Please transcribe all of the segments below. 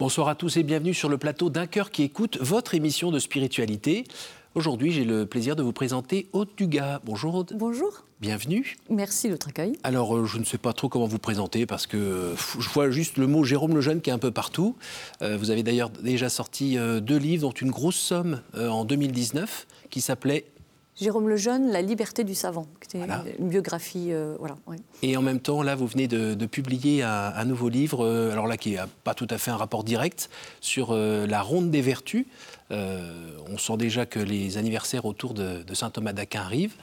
Bonsoir à tous et bienvenue sur le plateau d'un cœur qui écoute votre émission de spiritualité. Aujourd'hui, j'ai le plaisir de vous présenter Aude Dugas. Bonjour Aude. Bonjour. Bienvenue. Merci de votre accueil. Alors, euh, je ne sais pas trop comment vous présenter parce que euh, je vois juste le mot Jérôme Lejeune qui est un peu partout. Euh, vous avez d'ailleurs déjà sorti deux livres, dont une grosse somme en 2019 qui s'appelait Jérôme Lejeune, La liberté du savant, qui était une biographie. Euh, voilà, Et en même temps, là, vous venez de, publier un, nouveau livre, euh, alors là, qui n'a pas tout à fait un rapport direct, sur euh, la ronde des vertus. on sent déjà que les anniversaires autour de, saint Thomas d'Aquin arrivent.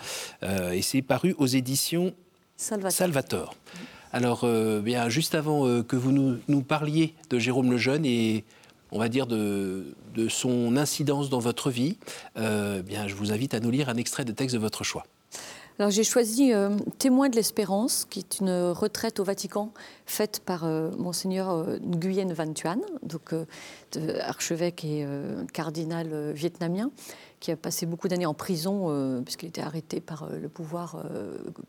et c'est paru aux éditions Salvator. Alors, bien, juste avant que vous nous, nous, parliez de Jérôme Lejeune et on va dire, de, son incidence dans votre vie, euh, bien, je vous invite à nous lire un extrait de texte de votre choix. Alors j'ai choisi euh, Témoin de l'espérance, qui est une retraite au Vatican faite par euh, monseigneur Nguyen Van Thuan, donc archevêque et cardinal vietnamien, qui a passé beaucoup d'années en prison puisqu'il était arrêté par le pouvoir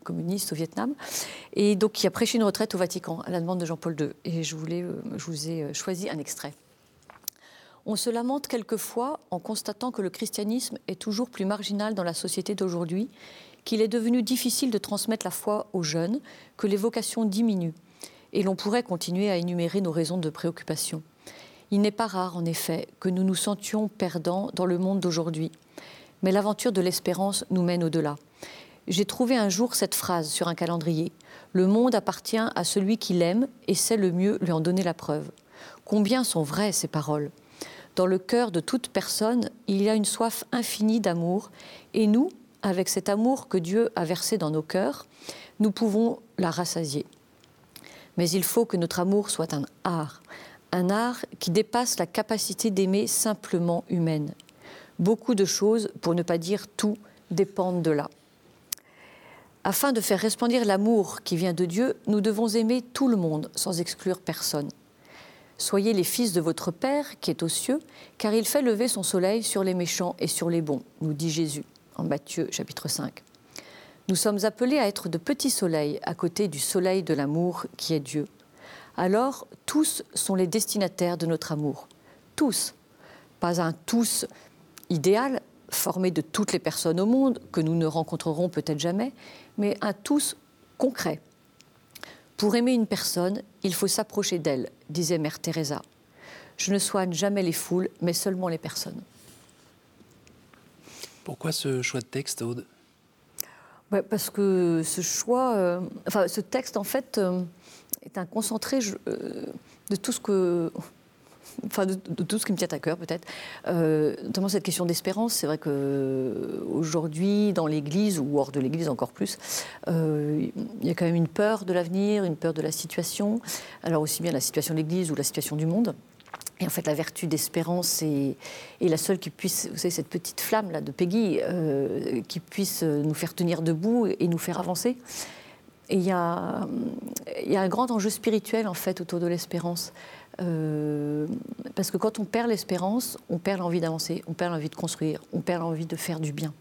communiste au Vietnam, et donc qui a prêché une retraite au Vatican à la demande de Jean-Paul II. Et je voulais, je vous ai choisi un extrait. On se lamente quelquefois en constatant que le christianisme est toujours plus marginal dans la société d'aujourd'hui, qu'il est devenu difficile de transmettre la foi aux jeunes, que les vocations diminuent. Et l'on pourrait continuer à énumérer nos raisons de préoccupation. Il n'est pas rare, en effet, que nous nous sentions perdants dans le monde d'aujourd'hui. Mais l'aventure de l'espérance nous mène au-delà. J'ai trouvé un jour cette phrase sur un calendrier. Le monde appartient à celui qui l'aime et sait le mieux lui en donner la preuve. Combien sont vraies ces paroles? Dans le cœur de toute personne, il y a une soif infinie d'amour, et nous, avec cet amour que Dieu a versé dans nos cœurs, nous pouvons la rassasier. Mais il faut que notre amour soit un art, un art qui dépasse la capacité d'aimer simplement humaine. Beaucoup de choses, pour ne pas dire tout, dépendent de là. Afin de faire resplendir l'amour qui vient de Dieu, nous devons aimer tout le monde sans exclure personne. Soyez les fils de votre Père qui est aux cieux, car il fait lever son soleil sur les méchants et sur les bons, nous dit Jésus en Matthieu chapitre 5. Nous sommes appelés à être de petits soleils à côté du soleil de l'amour qui est Dieu. Alors, tous sont les destinataires de notre amour. Tous. Pas un tous idéal, formé de toutes les personnes au monde, que nous ne rencontrerons peut-être jamais, mais un tous concret, pour aimer une personne, il faut s'approcher d'elle, disait Mère Teresa. Je ne soigne jamais les foules, mais seulement les personnes. Pourquoi ce choix de texte, Aude? Parce que ce choix, euh, enfin, ce texte, en fait, euh, est un concentré euh, de tout ce que enfin de, tout ce qui me tient à cœur peut-être, euh, notamment cette question d'espérance. C'est vrai qu'aujourd'hui, dans l'Église, ou hors de l'Église encore plus, euh, il y a quand même une peur de l'avenir, une peur de la situation, alors aussi bien la situation de l'Église ou la situation du monde. Et en fait, la vertu d'espérance est, la seule qui puisse, vous savez, cette petite flamme là de Peggy, euh, qui puisse nous faire tenir debout et nous faire avancer. Et il y, a, il y a un grand enjeu spirituel en fait autour de l'espérance. Euh, parce que quand on perd l'espérance, on perd l'envie d'avancer, on perd l'envie de construire, on perd l'envie de faire du bien.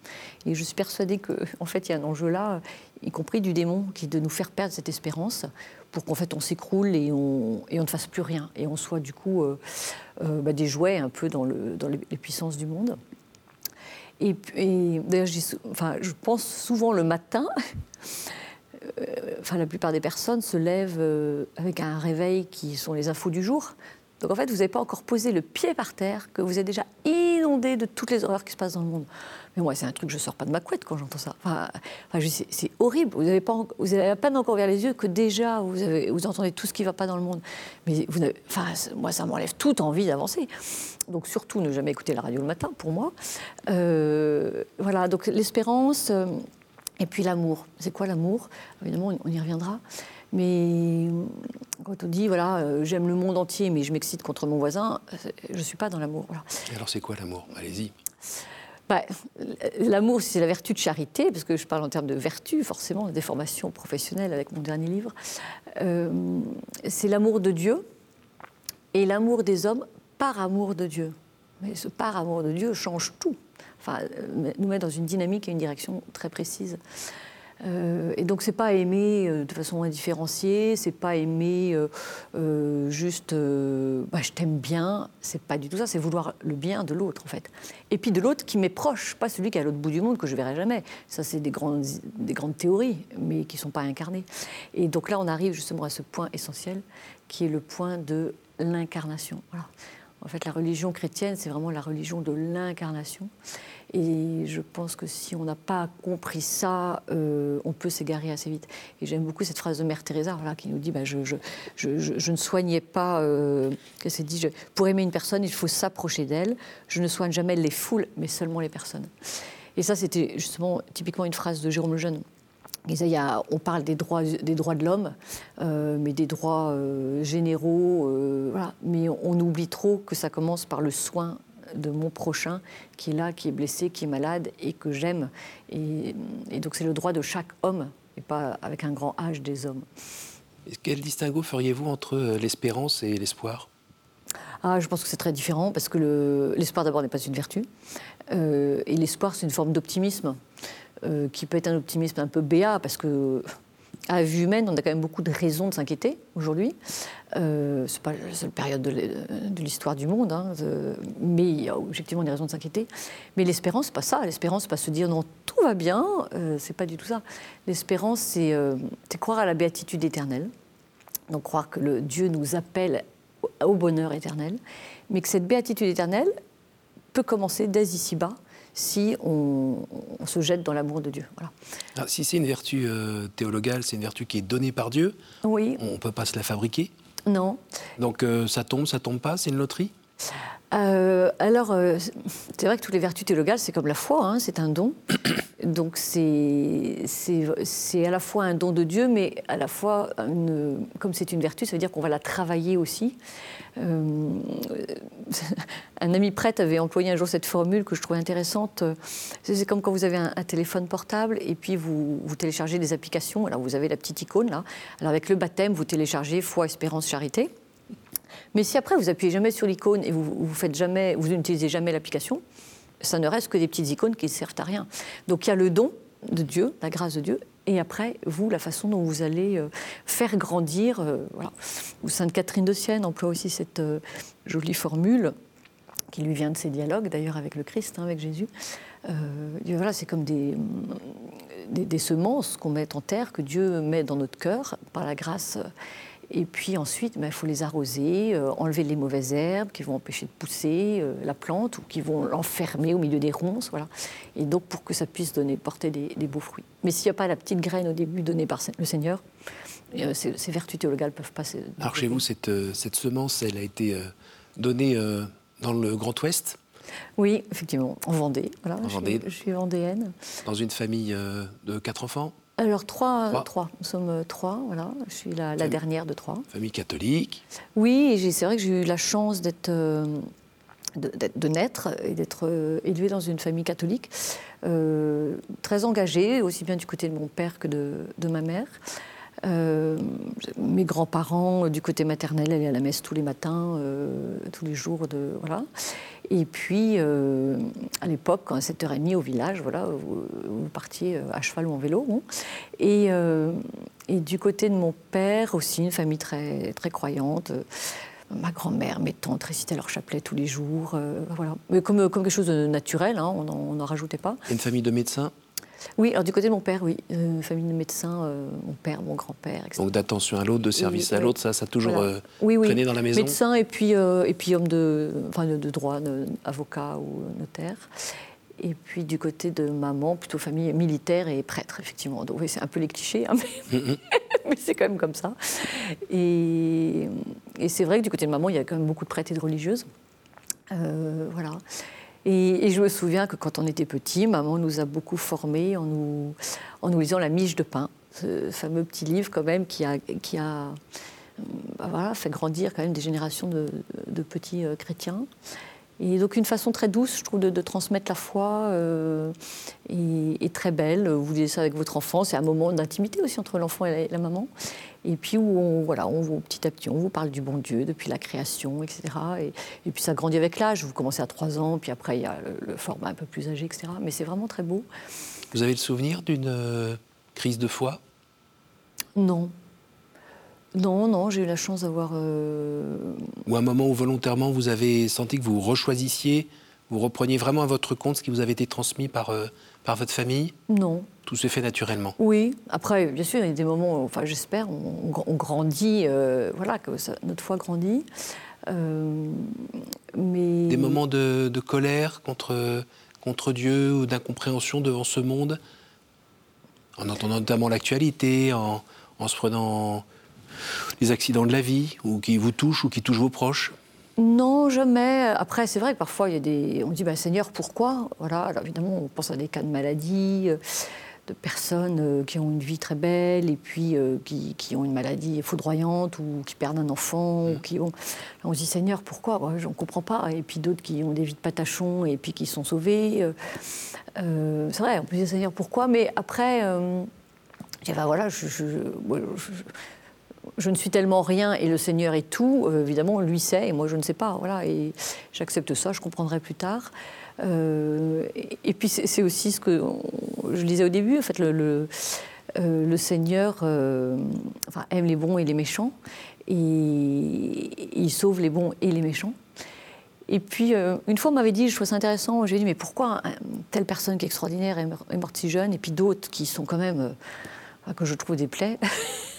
Et je suis persuadée qu'en en fait, il y a un enjeu là, y compris du démon, qui est de nous faire perdre cette espérance pour qu'en fait on s'écroule et on, ne fasse plus rien. Et on soit du coup euh, euh, bah, des jouets un peu dans les, puissances du monde. Et, et d'ailleurs, enfin, je pense souvent le matin. Euh, enfin, la plupart des personnes se lèvent euh, avec un réveil qui sont les infos du jour. Donc en fait, vous n'avez pas encore posé le pied par terre, que vous êtes déjà inondé de toutes les horreurs qui se passent dans le monde. Mais moi, c'est un truc, je sors pas de ma couette quand j'entends ça. Enfin, c'est horrible. Vous n'avez pas, vous avez à peine encore vers les yeux que déjà vous entendez tout ce qui ne va pas dans le monde. Mais vous enfin, moi, ça m'enlève toute envie d'avancer. Donc surtout, ne jamais écouter la radio le matin, pour moi. Euh, voilà. Donc l'espérance. Et puis l'amour. C'est quoi l'amour? Évidemment, on y reviendra. Mais quand on dit, voilà, euh, j'aime le monde entier, mais je m'excite contre mon voisin, euh, je ne suis pas dans l'amour. Et alors, c'est quoi l'amour? Allez-y. Bah, l'amour, c'est la vertu de charité, parce que je parle en termes de vertu, forcément, des formations professionnelles avec mon dernier livre. Euh, c'est l'amour de Dieu et l'amour des hommes par amour de Dieu. Mais ce par amour de Dieu change tout enfin, nous met dans une dynamique et une direction très précise. Euh, et donc c'est pas aimer euh, de façon indifférenciée, c'est pas aimer euh, juste bah, je t'aime bien, c'est pas du tout ça, c'est vouloir le bien de l'autre en fait. Et puis de l'autre qui m'est proche, pas celui qui est à l'autre bout du monde que je verrai jamais. Ça c'est des grandes, des grandes théories, mais qui sont pas incarnées. Et donc là on arrive justement à ce point essentiel qui est le point de l'incarnation. Voilà. En fait, la religion chrétienne, c'est vraiment la religion de l'incarnation. Et je pense que si on n'a pas compris ça, euh, on peut s'égarer assez vite. Et j'aime beaucoup cette phrase de Mère Teresa voilà, qui nous dit bah, je, ne soignais pas, euh, que c'est dit, pour aimer une personne, il faut s'approcher d'elle. Je ne soigne jamais les foules, mais seulement les personnes. Et ça, c'était justement typiquement une phrase de Jérôme Lejeune. On parle des droits, des droits de l'homme, euh, mais des droits euh, généraux, euh, voilà. mais on, on oublie trop que ça commence par le soin de mon prochain qui est là, qui est blessé, qui est malade et que j'aime. Et, donc c'est le droit de chaque homme et pas avec un grand H des hommes. Quel distinguo feriez-vous entre l'espérance et l'espoir? Ah, je pense que c'est très différent parce que l'espoir d'abord n'est pas une vertu et l'espoir c'est une forme d'optimisme euh, qui peut être un optimisme un peu béat parce que à vue humaine, on a quand même beaucoup de raisons de s'inquiéter aujourd'hui. Euh, Ce n'est pas la seule période de l'histoire du monde, hein, mais il y a objectivement des raisons de s'inquiéter. Mais l'espérance, pas ça. L'espérance, pas se dire non, tout va bien. Euh, c'est pas du tout ça. L'espérance, euh, c'est croire à la béatitude éternelle. Donc croire que Dieu nous appelle au bonheur éternel, mais que cette béatitude éternelle peut commencer dès ici-bas si on, se jette dans l'amour de Dieu. Voilà. Ah, si c'est une vertu euh, théologale, c'est une vertu qui est donnée par Dieu, oui. on ne peut pas se la fabriquer Non. Donc euh, ça tombe, ça tombe pas, c'est une loterie? Euh, alors, c'est vrai que toutes les vertus théologales, c'est comme la foi, hein, c'est un don. Donc, c'est à la fois un don de Dieu, mais à la fois, comme c'est une vertu, ça veut dire qu'on va la travailler aussi. Euh, un ami prêtre avait employé un jour cette formule que je trouvais intéressante. C'est comme quand vous avez un, téléphone portable et puis vous, vous, téléchargez des applications. Alors vous avez la petite icône là. Alors avec le baptême, vous téléchargez foi, espérance, charité. Mais si après vous appuyez jamais sur l'icône et vous, faites jamais, vous n'utilisez jamais l'application, ça ne reste que des petites icônes qui ne servent à rien. Donc il y a le don de Dieu, la grâce de Dieu, et après, vous, la façon dont vous allez euh, faire grandir. Euh, voilà. Sainte Catherine de Sienne emploie aussi cette euh, jolie formule qui lui vient de ses dialogues, d'ailleurs avec le Christ, hein, avec Jésus. voilà, c'est comme des, des semences qu'on met en terre, que Dieu met dans notre cœur par la grâce et puis ensuite, il ben, faut les arroser, euh, enlever les mauvaises herbes qui vont empêcher de pousser euh, la plante ou qui vont l'enfermer au milieu des ronces. Voilà. Et donc, pour que ça puisse donner, porter des, beaux fruits. Mais s'il n'y a pas la petite graine au début donnée par le Seigneur, euh, ces, vertus théologales peuvent passer. Alors, chez vous, cette, cette, semence, elle a été donnée dans le Grand Ouest? Oui, effectivement, en Vendée. Voilà, en Vendée. je suis vendéenne. Dans une famille de quatre enfants? Alors, trois, trois. Nous sommes euh, trois, voilà. Je suis la, dernière de trois. Famille catholique Oui, c'est vrai que j'ai eu la chance d'être. Euh, de, naître et d'être euh, élevée dans une famille catholique, très engagée, aussi bien du côté de mon père que de, de ma mère. Mes grands-parents, du côté maternel, allaient à la messe tous les matins, tous les jours. De, voilà. Et puis, euh, à l'époque, à 7h30 au village, voilà, vous, partiez euh, à cheval ou en vélo. Et, euh, et, du côté de mon père aussi, une famille très, très croyante. Ma grand-mère, mes tantes récitaient leur chapelet tous les jours. voilà. Mais comme, comme quelque chose de naturel, hein, on n'en rajoutait pas. Une famille de médecins? Oui, alors du côté de mon père, oui. Euh, famille de médecins, euh, mon père, mon grand-père, etc. Donc d'attention à l'autre, de service à l'autre, ça, ça a toujours euh, traîné dans la maison Médecin et puis, et puis homme de, enfin, de, droit, avocat ou notaire. Et puis du côté de maman, plutôt famille militaire et prêtre, effectivement. Donc oui, c'est un peu les clichés, hein, mais, mm-hmm. mais c'est quand même comme ça. Et, et c'est vrai que du côté de maman, il y a quand même beaucoup de prêtres et de religieuses. voilà. Et, je me souviens que quand on était petit, maman nous a beaucoup formés en nous, lisant La Miche de pain, ce fameux petit livre quand même qui a, bah fait grandir quand même des générations de, de petits euh, chrétiens. Et donc une façon très douce, je trouve, de, transmettre la foi euh, et, très belle. Vous lisez ça avec votre enfant, c'est un moment d'intimité aussi entre l'enfant et la, maman. Et puis où on, voilà, on petit à petit, on vous parle du bon Dieu depuis la création, etc. Et, puis ça grandit avec l'âge. Vous commencez à 3 ans, puis après il y a le, format un peu plus âgé, etc. Mais c'est vraiment très beau. Vous avez le souvenir d'une crise de foi? Non. Non, non, j'ai eu la chance d'avoir. Euh, Ou un moment où volontairement vous avez senti que vous rechoisissiez, vous repreniez vraiment à votre compte ce qui vous avait été transmis par, euh, par votre famille? Non. Tout se fait naturellement? Oui. Après, bien sûr, il y a des moments, enfin j'espère, on, on, grandit, euh, voilà, que notre foi grandit. mais... Des moments de, de, colère contre, contre Dieu ou d'incompréhension devant ce monde? En entendant notamment l'actualité, en, en se prenant les accidents de la vie, ou qui vous touchent, ou qui touchent vos proches non, jamais. Après, c'est vrai que parfois, il y a des... on dit bah, Seigneur, pourquoi? Voilà, alors évidemment, on pense à des cas de maladie, euh, de personnes euh, qui ont une vie très belle et puis euh, qui, qui, ont une maladie foudroyante ou qui perdent un enfant. Ou mmh. qui ont... On se dit Seigneur, pourquoi? Je ne comprends pas. Et puis d'autres qui ont des vies de patachons et puis qui sont sauvés. c'est vrai, on peut dire Seigneur, pourquoi? Mais après, je bah, voilà, je, je, je ne suis tellement rien et le Seigneur est tout, euh, évidemment, lui sait et moi je ne sais pas. Voilà, et j'accepte ça, je comprendrai plus tard. Euh, et, puis c'est aussi ce que je disais au début, en fait, le, euh, Seigneur aime les bons et les méchants, et il sauve les bons et les méchants. Et puis, une fois, on m'avait dit, je trouvais ça intéressant, j'ai dit, mais pourquoi telle personne qui est extraordinaire est morte si jeune, et puis d'autres qui sont quand même, que je trouve des plaies?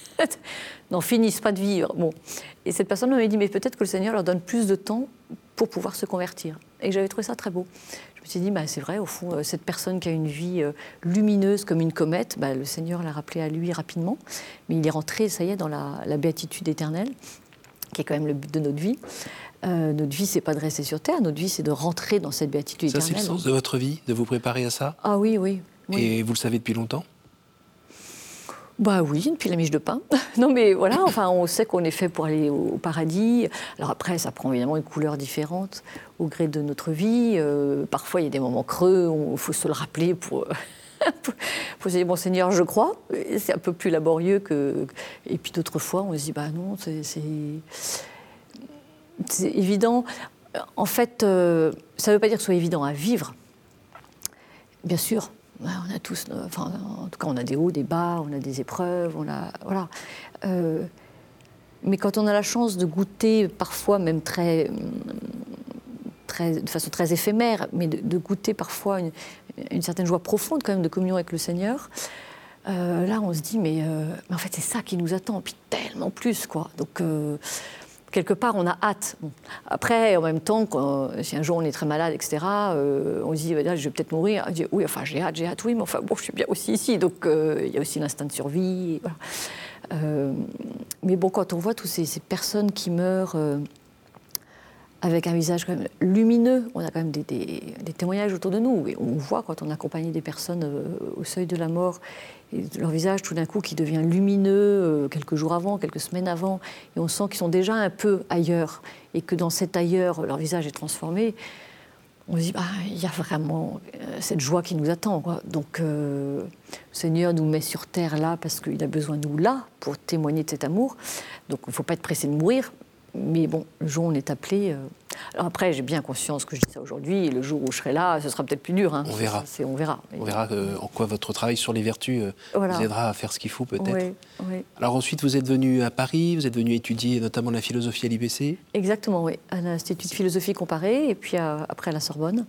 n'en finissent pas de vivre. Bon. Et cette personne m'avait dit, mais peut-être que le Seigneur leur donne plus de temps pour pouvoir se convertir. Et j'avais trouvé ça très beau. Je me suis dit, bah, c'est vrai, au fond, euh, cette personne qui a une vie euh, lumineuse comme une comète, bah, le Seigneur l'a rappelé à lui rapidement, mais il est rentré, ça y est, dans la, béatitude éternelle, qui est quand même le but de notre vie. Euh, notre vie, c'est pas de rester sur terre, notre vie, c'est de rentrer dans cette béatitude éternelle. Ça, c'est le sens de votre vie, de vous préparer à ça? Ah oui, oui. oui. Et vous le savez depuis longtemps? Bah oui, depuis la miche de pain. non mais voilà, enfin on sait qu'on est fait pour aller au paradis. Alors après, ça prend évidemment une couleur différente au gré de notre vie. Euh, parfois, il y a des moments creux, il faut se le rappeler pour... se dire, bon Seigneur, je crois. C'est un peu plus laborieux que... Et puis d'autres fois, on se dit, bah non, c'est... C'est évident. En fait, euh, ça ne veut pas dire que ce soit évident à vivre. Bien sûr, on a tous, enfin, en tout cas, on a des hauts, des bas, on a des épreuves, on a, voilà. Euh, mais quand on a la chance de goûter, parfois même de façon très éphémère, mais de, goûter parfois une, certaine joie profonde quand même de communion avec le Seigneur, euh, là, on se dit, mais, euh, mais en fait, c'est ça qui nous attend, puis tellement plus, quoi. Donc, quelque part, on a hâte. Après, en même temps, si un jour on est très malade, etc., euh, on se dit, je vais peut-être mourir. On dit, oui, enfin, j'ai hâte, j'ai hâte, oui, mais enfin, bon, je suis bien aussi ici. Donc, euh, il y a aussi l'instinct de survie. Euh, mais bon, quand on voit toutes ces personnes qui meurent avec un visage quand même lumineux. On a quand même des, témoignages autour de nous. Et on voit quand on accompagne des personnes euh, au seuil de la mort, leur visage tout d'un coup qui devient lumineux euh, quelques jours avant, quelques semaines avant, et on sent qu'ils sont déjà un peu ailleurs, et que dans cet ailleurs, leur visage est transformé. On se dit, bah, il y a vraiment euh, cette joie qui nous attend. Donc, le Seigneur nous met sur terre là parce qu'il a besoin de nous là pour témoigner de cet amour. Donc, il ne faut pas être pressé de mourir, mais bon, le jour où on est appelé. Euh, alors après, j'ai bien conscience que je dis ça aujourd'hui, et le jour où je serai là, ce sera peut-être plus dur. Hein. On verra. on verra. On verra euh, en quoi votre travail sur les vertus euh, vous aidera à faire ce qu'il faut, peut-être. Oui, Alors ensuite, vous êtes venu à Paris, vous êtes venu étudier notamment la philosophie à l'IPC Exactement, oui, à l'Institut de philosophie comparée, et puis après à la Sorbonne.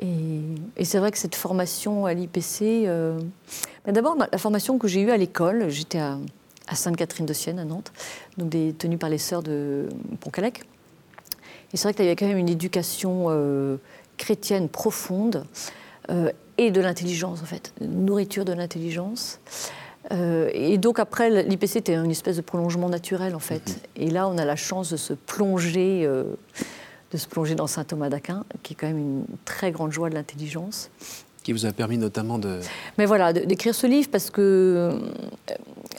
Et, c'est vrai que cette formation à l'IPC. Ben d'abord, la formation que j'ai eue à l'école, j'étais à à Sainte-Catherine de Sienne, à Nantes, donc des, tenues par les sœurs de Pontcalec. Et c'est vrai qu'il y avait quand même une éducation euh, chrétienne profonde euh, et de l'intelligence, en fait, nourriture de l'intelligence. Euh, et donc après, l'IPC était une espèce de prolongement naturel, en fait. Mm-hmm. Et là, on a la chance de se plonger, de se plonger dans saint Thomas d'Aquin, qui est quand même une très grande joie de l'intelligence qui vous a permis notamment de... Mais voilà, d'écrire ce livre parce que,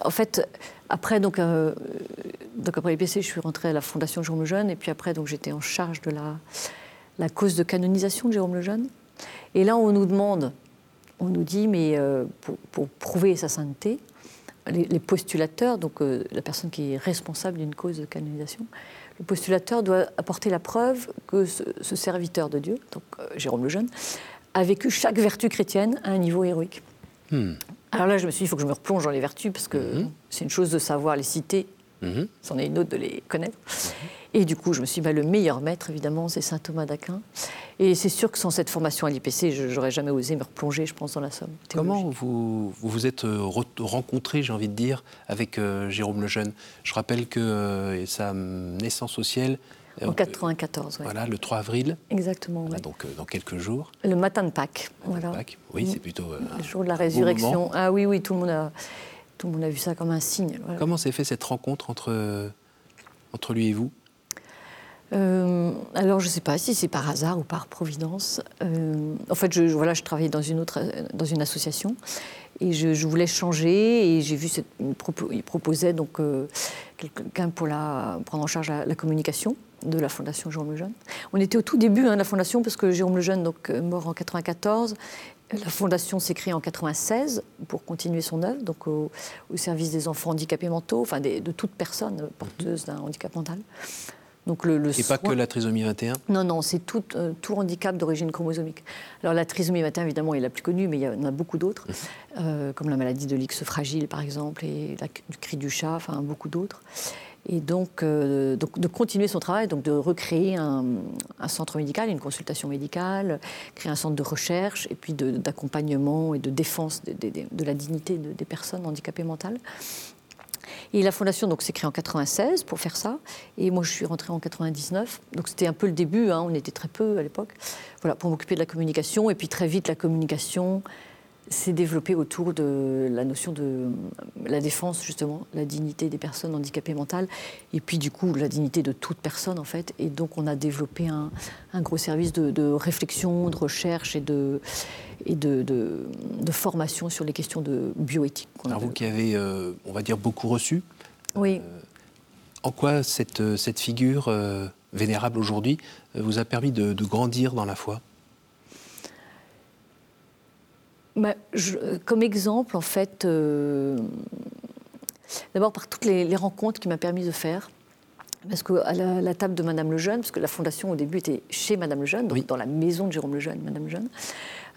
en fait, après, donc, euh, donc après l'IPC, je suis rentrée à la Fondation Jérôme Lejeune et puis après, j'étais en charge de la, cause de canonisation de Jérôme Lejeune. Et là, on nous demande, on nous dit, mais euh, pour, prouver sa sainteté, les, postulateurs, donc la personne qui est responsable d'une cause de canonisation, le postulateur doit apporter la preuve que ce, serviteur de Dieu, donc Jérôme Lejeune, a vécu chaque vertu chrétienne à un niveau héroïque. Hmm. Alors là, je me suis dit, il faut que je me replonge dans les vertus, parce que Mhm. c'est une chose de savoir les citer, Mhm. c'en est une autre de les connaître. Et du coup, je me suis dit, bah, le meilleur maître, évidemment, c'est saint Thomas d'Aquin. Et c'est sûr que sans cette formation à l'IPC, je n'aurais jamais osé me replonger, je pense, dans la somme. Comment vous vous, vous êtes euh, re- rencontré, j'ai envie de dire, avec euh, Jérôme Lejeune? Je rappelle que euh, sa naissance au ciel, En 94, ouais. voilà, le 3 avril, Exactement. voilà, donc euh, dans quelques jours. Le matin de Pâques. Voilà. Pâques. Oui, Mm. c'est plutôt. euh, Le jour de la résurrection. Ah oui, oui, tout le monde a, tout le monde a vu ça comme un signe. voilà. Comment s'est fait cette rencontre entre, euh, entre lui et vous? Euh, alors, je ne sais pas si c'est par hasard ou par providence. Euh, en fait, je, je- voilà, je travaillais dans une, autre, dans une association et je, je voulais changer et j'ai vu cette, il propo- il proposait donc euh, quelqu'un pour la, prendre en charge la, la communication de la Fondation Jérôme Lejeune. On était au tout début hein, de la Fondation parce que Jérôme Lejeune, donc euh, mort en 94, la Fondation s'est créée en 96 pour continuer son œuvre, donc au, au service des enfants handicapés mentaux, enfin des- de toute personne porteuse d'un handicap mental. Donc le, le Et pas que la trisomie 21 non, non, c'est tout, euh, tout handicap d'origine chromosomique. Alors la trisomie 21, évidemment, est la plus connue, mais il y en a beaucoup d'autres, euh, comme la maladie de l'X fragile, par exemple, et la, du cri du chat, enfin beaucoup d'autres. Et donc, euh, donc de continuer son travail, donc de recréer un, centre médical, une consultation médicale, créer un centre de recherche, et puis d'accompagnement et de défense de, la dignité de- des personnes handicapées mentales. Et la fondation donc s'est créée en 96 pour faire ça. Et moi, je suis rentrée en 99. Donc c'était un peu le début. hein, on était très peu à l'époque. Voilà, pour m'occuper de la communication. Et puis très vite, la communication s'est développée autour de la notion de la défense justement, la dignité des personnes handicapées mentales. Et puis du coup, la dignité de toute personne en fait. Et donc on a développé un, un gros service de, de réflexion, de recherche et de et de, de- de formation sur les questions de bioéthique. Alors vous qui avez, euh, on va dire, beaucoup reçu, Oui. en quoi cette, euh, cette figure euh, vénérable aujourd'hui euh, vous a permis de grandir dans la foi? Bah, je- comme exemple, en fait, euh, d'abord par toutes les, les rencontres qu'il m'a permis de faire. Parce qu'à la, la table de Madame Lejeune, parce que la fondation au début était chez Madame Lejeune, donc Oui. dans la maison de Jérôme Lejeune, Madame Lejeune.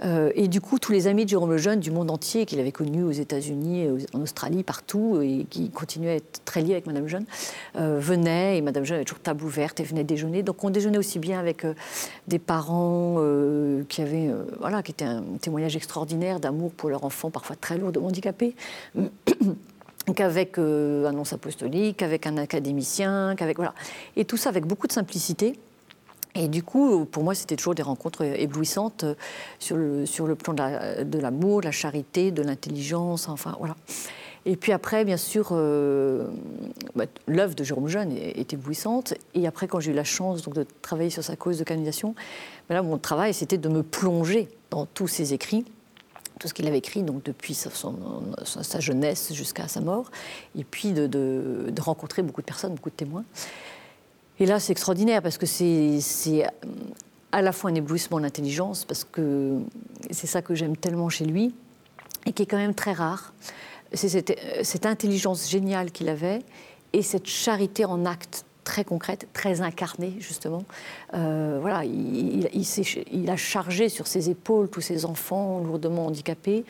Euh, et du coup, tous les amis de Jérôme Lejeune du monde entier qu'il avait connus aux États-Unis, aux- en Australie, partout, et qui continuaient à être très liés avec Madame Lejeune, euh, venaient, et Madame Lejeune avait toujours table ouverte et venait déjeuner. Donc on déjeunait aussi bien avec euh, des parents euh, qui avaient, euh, voilà, qui étaient un témoignage extraordinaire d'amour pour leur enfant, parfois très lourdement handicapé qu'avec euh, un nonce apostolique, qu'avec un académicien, qu'avec voilà. Et tout ça avec beaucoup de simplicité. Et du coup, pour moi, c'était toujours des rencontres éblouissantes euh, sur le, sur le plan de la- de l'amour, de, la charité, de l'intelligence, enfin voilà. Et puis après, bien sûr, euh, bah, l'œuvre de Jérôme Jeune est, éblouissante. Et après, quand j'ai eu la chance donc, de travailler sur sa cause de canonisation, bah là, mon travail, c'était de me plonger dans tous ses écrits tout ce qu'il avait écrit donc depuis sa, jeunesse jusqu'à sa mort, et puis de rencontrer beaucoup de personnes, beaucoup de témoins. Et là, c'est extraordinaire parce que c'est euh, à la fois un éblouissement d'intelligence, parce que c'est ça que j'aime tellement chez lui, et qui est quand même très rare. C'est cette, euh, intelligence géniale qu'il avait et cette charité en acte très concrète, très incarnée, justement. Euh, voilà, il, a chargé sur ses épaules tous ces enfants lourdement handicapés,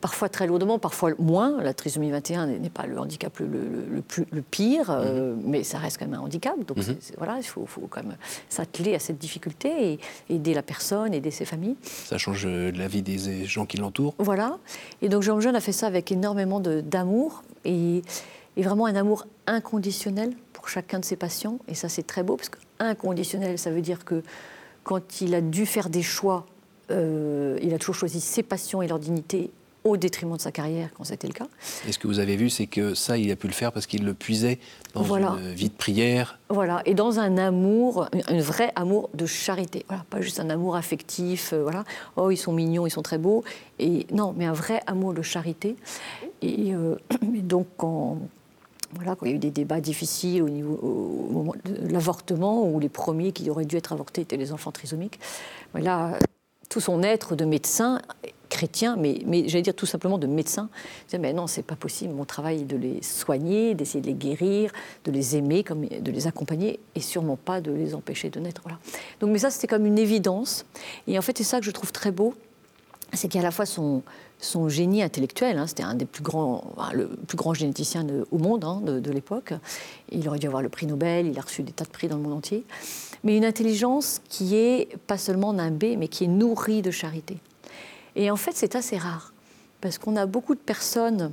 parfois très lourdement, parfois moins. La trisomie 21 n'est pas le handicap le, le- le plus, le pire, euh, mais ça reste quand même un handicap. Donc c'est- voilà, il faut, faut quand même s'atteler à cette difficulté et aider la personne, aider ses familles. Ça change euh, la vie des gens qui l'entourent. Voilà. Et donc Jean Jeune a fait ça avec énormément d'amour et, et vraiment un amour inconditionnel pour chacun de ses patients. Et ça, c'est très beau parce que inconditionnel, ça veut dire que quand il a dû faire des choix, euh, il a toujours choisi ses patients et leur dignité au détriment de sa carrière quand c'était le cas. Et ce que vous avez vu, c'est que ça, il a pu le faire parce qu'il le puisait dans Voilà. une vie de prière. Voilà, et dans un amour, un vrai amour de charité. Voilà, pas juste un amour affectif, euh, voilà. Oh, ils sont mignons, ils sont très beaux. Et non, mais un vrai amour de charité. Et, euh, et donc, quand, voilà, quand il y a eu des débats difficiles au, niveau, au moment de l'avortement, où les premiers qui auraient dû être avortés étaient les enfants trisomiques, voilà, tout son être de médecin chrétien, mais, mais j'allais dire tout simplement de médecin, disait, mais non, c'est pas possible, mon travail est de les soigner, d'essayer de les guérir, de les aimer, comme, de les accompagner, et sûrement pas de les empêcher de naître. Voilà. Donc, mais ça, c'était comme une évidence. Et en fait, c'est ça que je trouve très beau, c'est qu'à la fois son, son génie intellectuel, hein, c'était un des plus grands, le plus grand généticien au monde hein, de, l'époque. Il aurait dû avoir le prix Nobel, il a reçu des tas de prix dans le monde entier. Mais une intelligence qui est pas seulement nimbée, mais qui est nourrie de charité. Et en fait, c'est assez rare, parce qu'on a beaucoup de personnes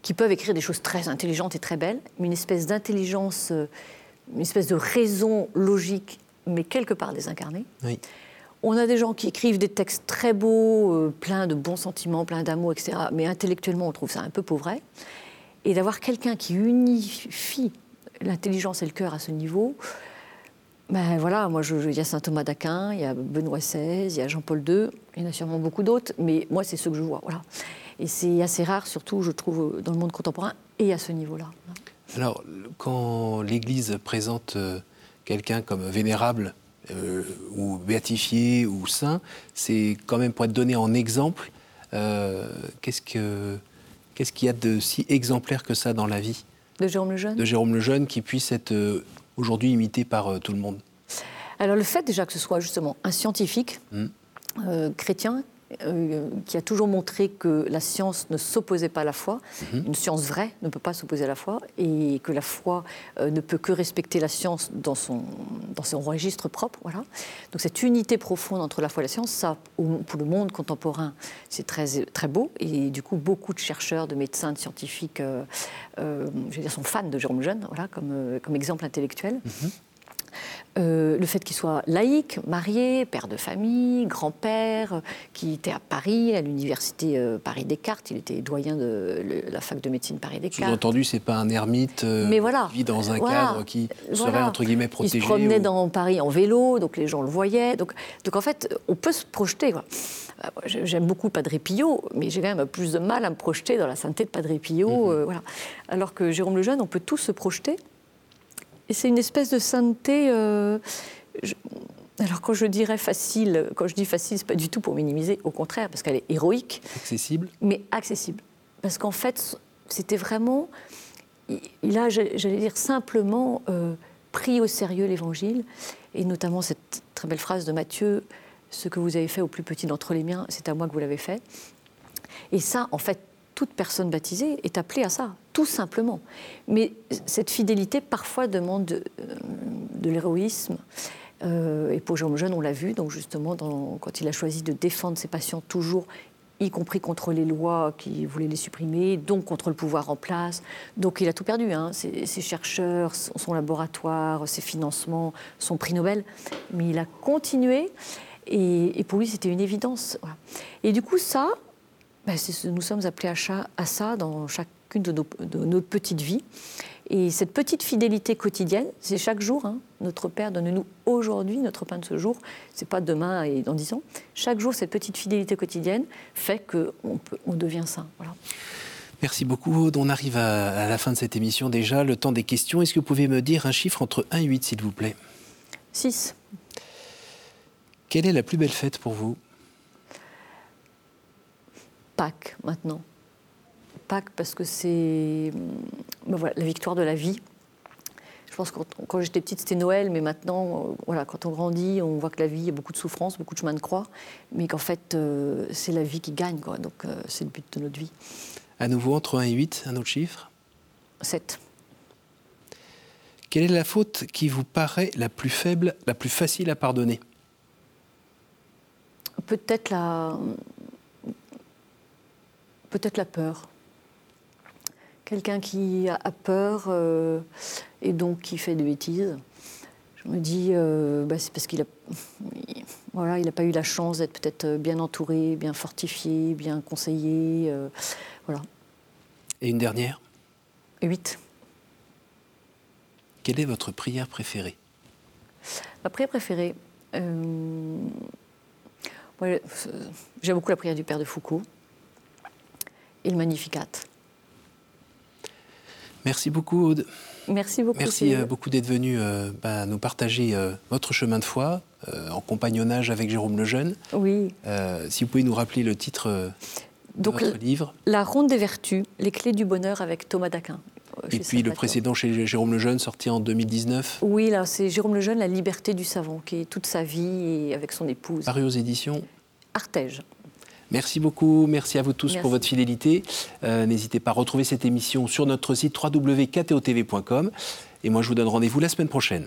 qui peuvent écrire des choses très intelligentes et très belles, mais une espèce d'intelligence, euh, une espèce de raison logique, mais quelque part désincarnée. Oui. On a des gens qui écrivent des textes très beaux, euh, pleins de bons sentiments, pleins d'amour, etc. Mais intellectuellement, on trouve ça un peu pauvret. Et d'avoir quelqu'un qui unifie l'intelligence et le cœur à ce niveau, ben voilà, moi, il y a saint Thomas d'Aquin, il y a Benoît XVI, il y a Jean-Paul II, il y en a sûrement beaucoup d'autres, mais moi, c'est ceux que je vois. Voilà. Et c'est assez rare, surtout, je trouve, dans le monde contemporain et à ce niveau-là. Alors, quand l'Église présente euh, quelqu'un comme vénérable euh, ou béatifié ou saint, c'est quand même pour être donné en exemple. Euh, qu'est-ce que qu'est-ce qu'il y a de si exemplaire que ça dans la vie? De Jérôme le Jeune? De Jérôme le Jeune qui puisse être aujourd'hui imité par tout le monde? Alors le fait déjà que ce soit justement un scientifique mmh. chrétien euh, qui a toujours montré que la science ne s'opposait pas à la foi. Mhm. Une science vraie ne peut pas s'opposer à la foi et que la foi euh, ne peut que respecter la science dans son, dans son registre propre. Voilà. Donc cette unité profonde entre la foi et la science, ça, pour le monde contemporain, c'est très, très beau. Et du coup, beaucoup de chercheurs, de médecins, de scientifiques, euh, je veux dire, sont fans de Jérôme Jeune, voilà, comme, comme exemple intellectuel. Mhm. Euh, le fait qu'il soit laïque, marié, père de famille, grand-père, euh, qui était à Paris, à l'université euh, Paris-Descartes, il était doyen de la fac de médecine Paris-Descartes. Sous-entendu, c'est pas un ermite Mais voilà, qui vit dans un cadre qui serait entre guillemets protégé. Il se promenait dans Paris en vélo, donc les gens le voyaient. Donc, donc en fait, on peut se projeter. J'aime beaucoup Padre Pio, mais j'ai quand même plus de mal à me projeter dans la sainteté de Padre Pio. Mhm. voilà. Alors que Jérôme le Jeune, on peut tous se projeter. Et c'est une espèce de sainteté. Euh, alors quand je dirais facile, quand je dis facile, c'est pas du tout pour minimiser, au contraire, parce qu'elle est héroïque. Accessible. Mais accessible. Parce qu'en fait, c'était vraiment, il a, j'allais dire simplement, euh, pris au sérieux l'Évangile, et notamment cette très belle phrase de Matthieu, ce que vous avez fait au plus petit d'entre les miens, c'est à moi que vous l'avez fait. Et ça, en fait, toute personne baptisée est appelée à ça, tout simplement. Mais cette fidélité, parfois, demande de, euh, l'héroïsme. Euh, et pour Jean Jeune, on l'a vu, donc justement, quand il a choisi de défendre ses patients toujours, y compris contre les lois qui voulaient les supprimer, donc contre le pouvoir en place. Donc il a tout perdu, hein. ses, chercheurs, son laboratoire, ses financements, son prix Nobel. Mais il a continué, et, pour lui, c'était une évidence. Et du coup, ça, ben, nous sommes appelés à, ça dans chacune de nos, de petites vies. Et cette petite fidélité quotidienne, c'est chaque jour. Hein. Notre Père, donne-nous aujourd'hui notre pain de ce jour. C'est pas demain et dans dix ans. Chaque jour, cette petite fidélité quotidienne fait qu'on on devient saint. Voilà. Merci beaucoup, Aude. On arrive à, la fin de cette émission déjà. Le temps des questions. Est-ce que vous pouvez me dire un chiffre entre 1 et 8, s'il vous plaît? 6. Quelle est la plus belle fête pour vous? Pâques maintenant. Pâques parce que c'est ben voilà, la victoire de la vie. Je pense que quand, j'étais petite, c'était Noël, mais maintenant, euh, voilà, quand on grandit, on voit que la vie, il y a beaucoup de souffrance, beaucoup de chemin de croix, mais qu'en fait, euh, c'est la vie qui gagne, quoi. donc euh, c'est le but de notre vie. À nouveau, entre 1 et 8, un autre chiffre? 7. Quelle est la faute qui vous paraît la plus faible, la plus facile à pardonner? Peut-être la, peut-être la peur. Quelqu'un qui a peur euh, et donc qui fait des bêtises. Je me dis, euh, bah, c'est parce qu'il a, voilà, il n'a pas eu la chance d'être peut-être bien entouré, bien fortifié, bien conseillé. Euh, voilà. Et une dernière? Huit. Quelle est votre prière préférée? Ma prière préférée, j'aime beaucoup la prière du Père de Foucault et le Magnificat. Merci beaucoup, Aude. Merci beaucoup. Merci euh, beaucoup d'être venu euh, bah, nous partager euh, votre chemin de foi en compagnonnage avec Jérôme Lejeune. Oui. si vous pouvez nous rappeler le titre de votre livre. La Ronde des Vertus, les clés du bonheur avec Thomas d'Aquin. Et puis le précédent chez Jérôme Lejeune, sorti en 2019 Oui, là, c'est Jérôme Lejeune, La liberté du savant, qui est toute sa vie et avec son épouse. Paru aux éditions Artege. Merci beaucoup, merci à vous tous pour votre fidélité. N'hésitez pas à retrouver cette émission sur notre site www.ktotv.com. Et moi, je vous donne rendez-vous la semaine prochaine.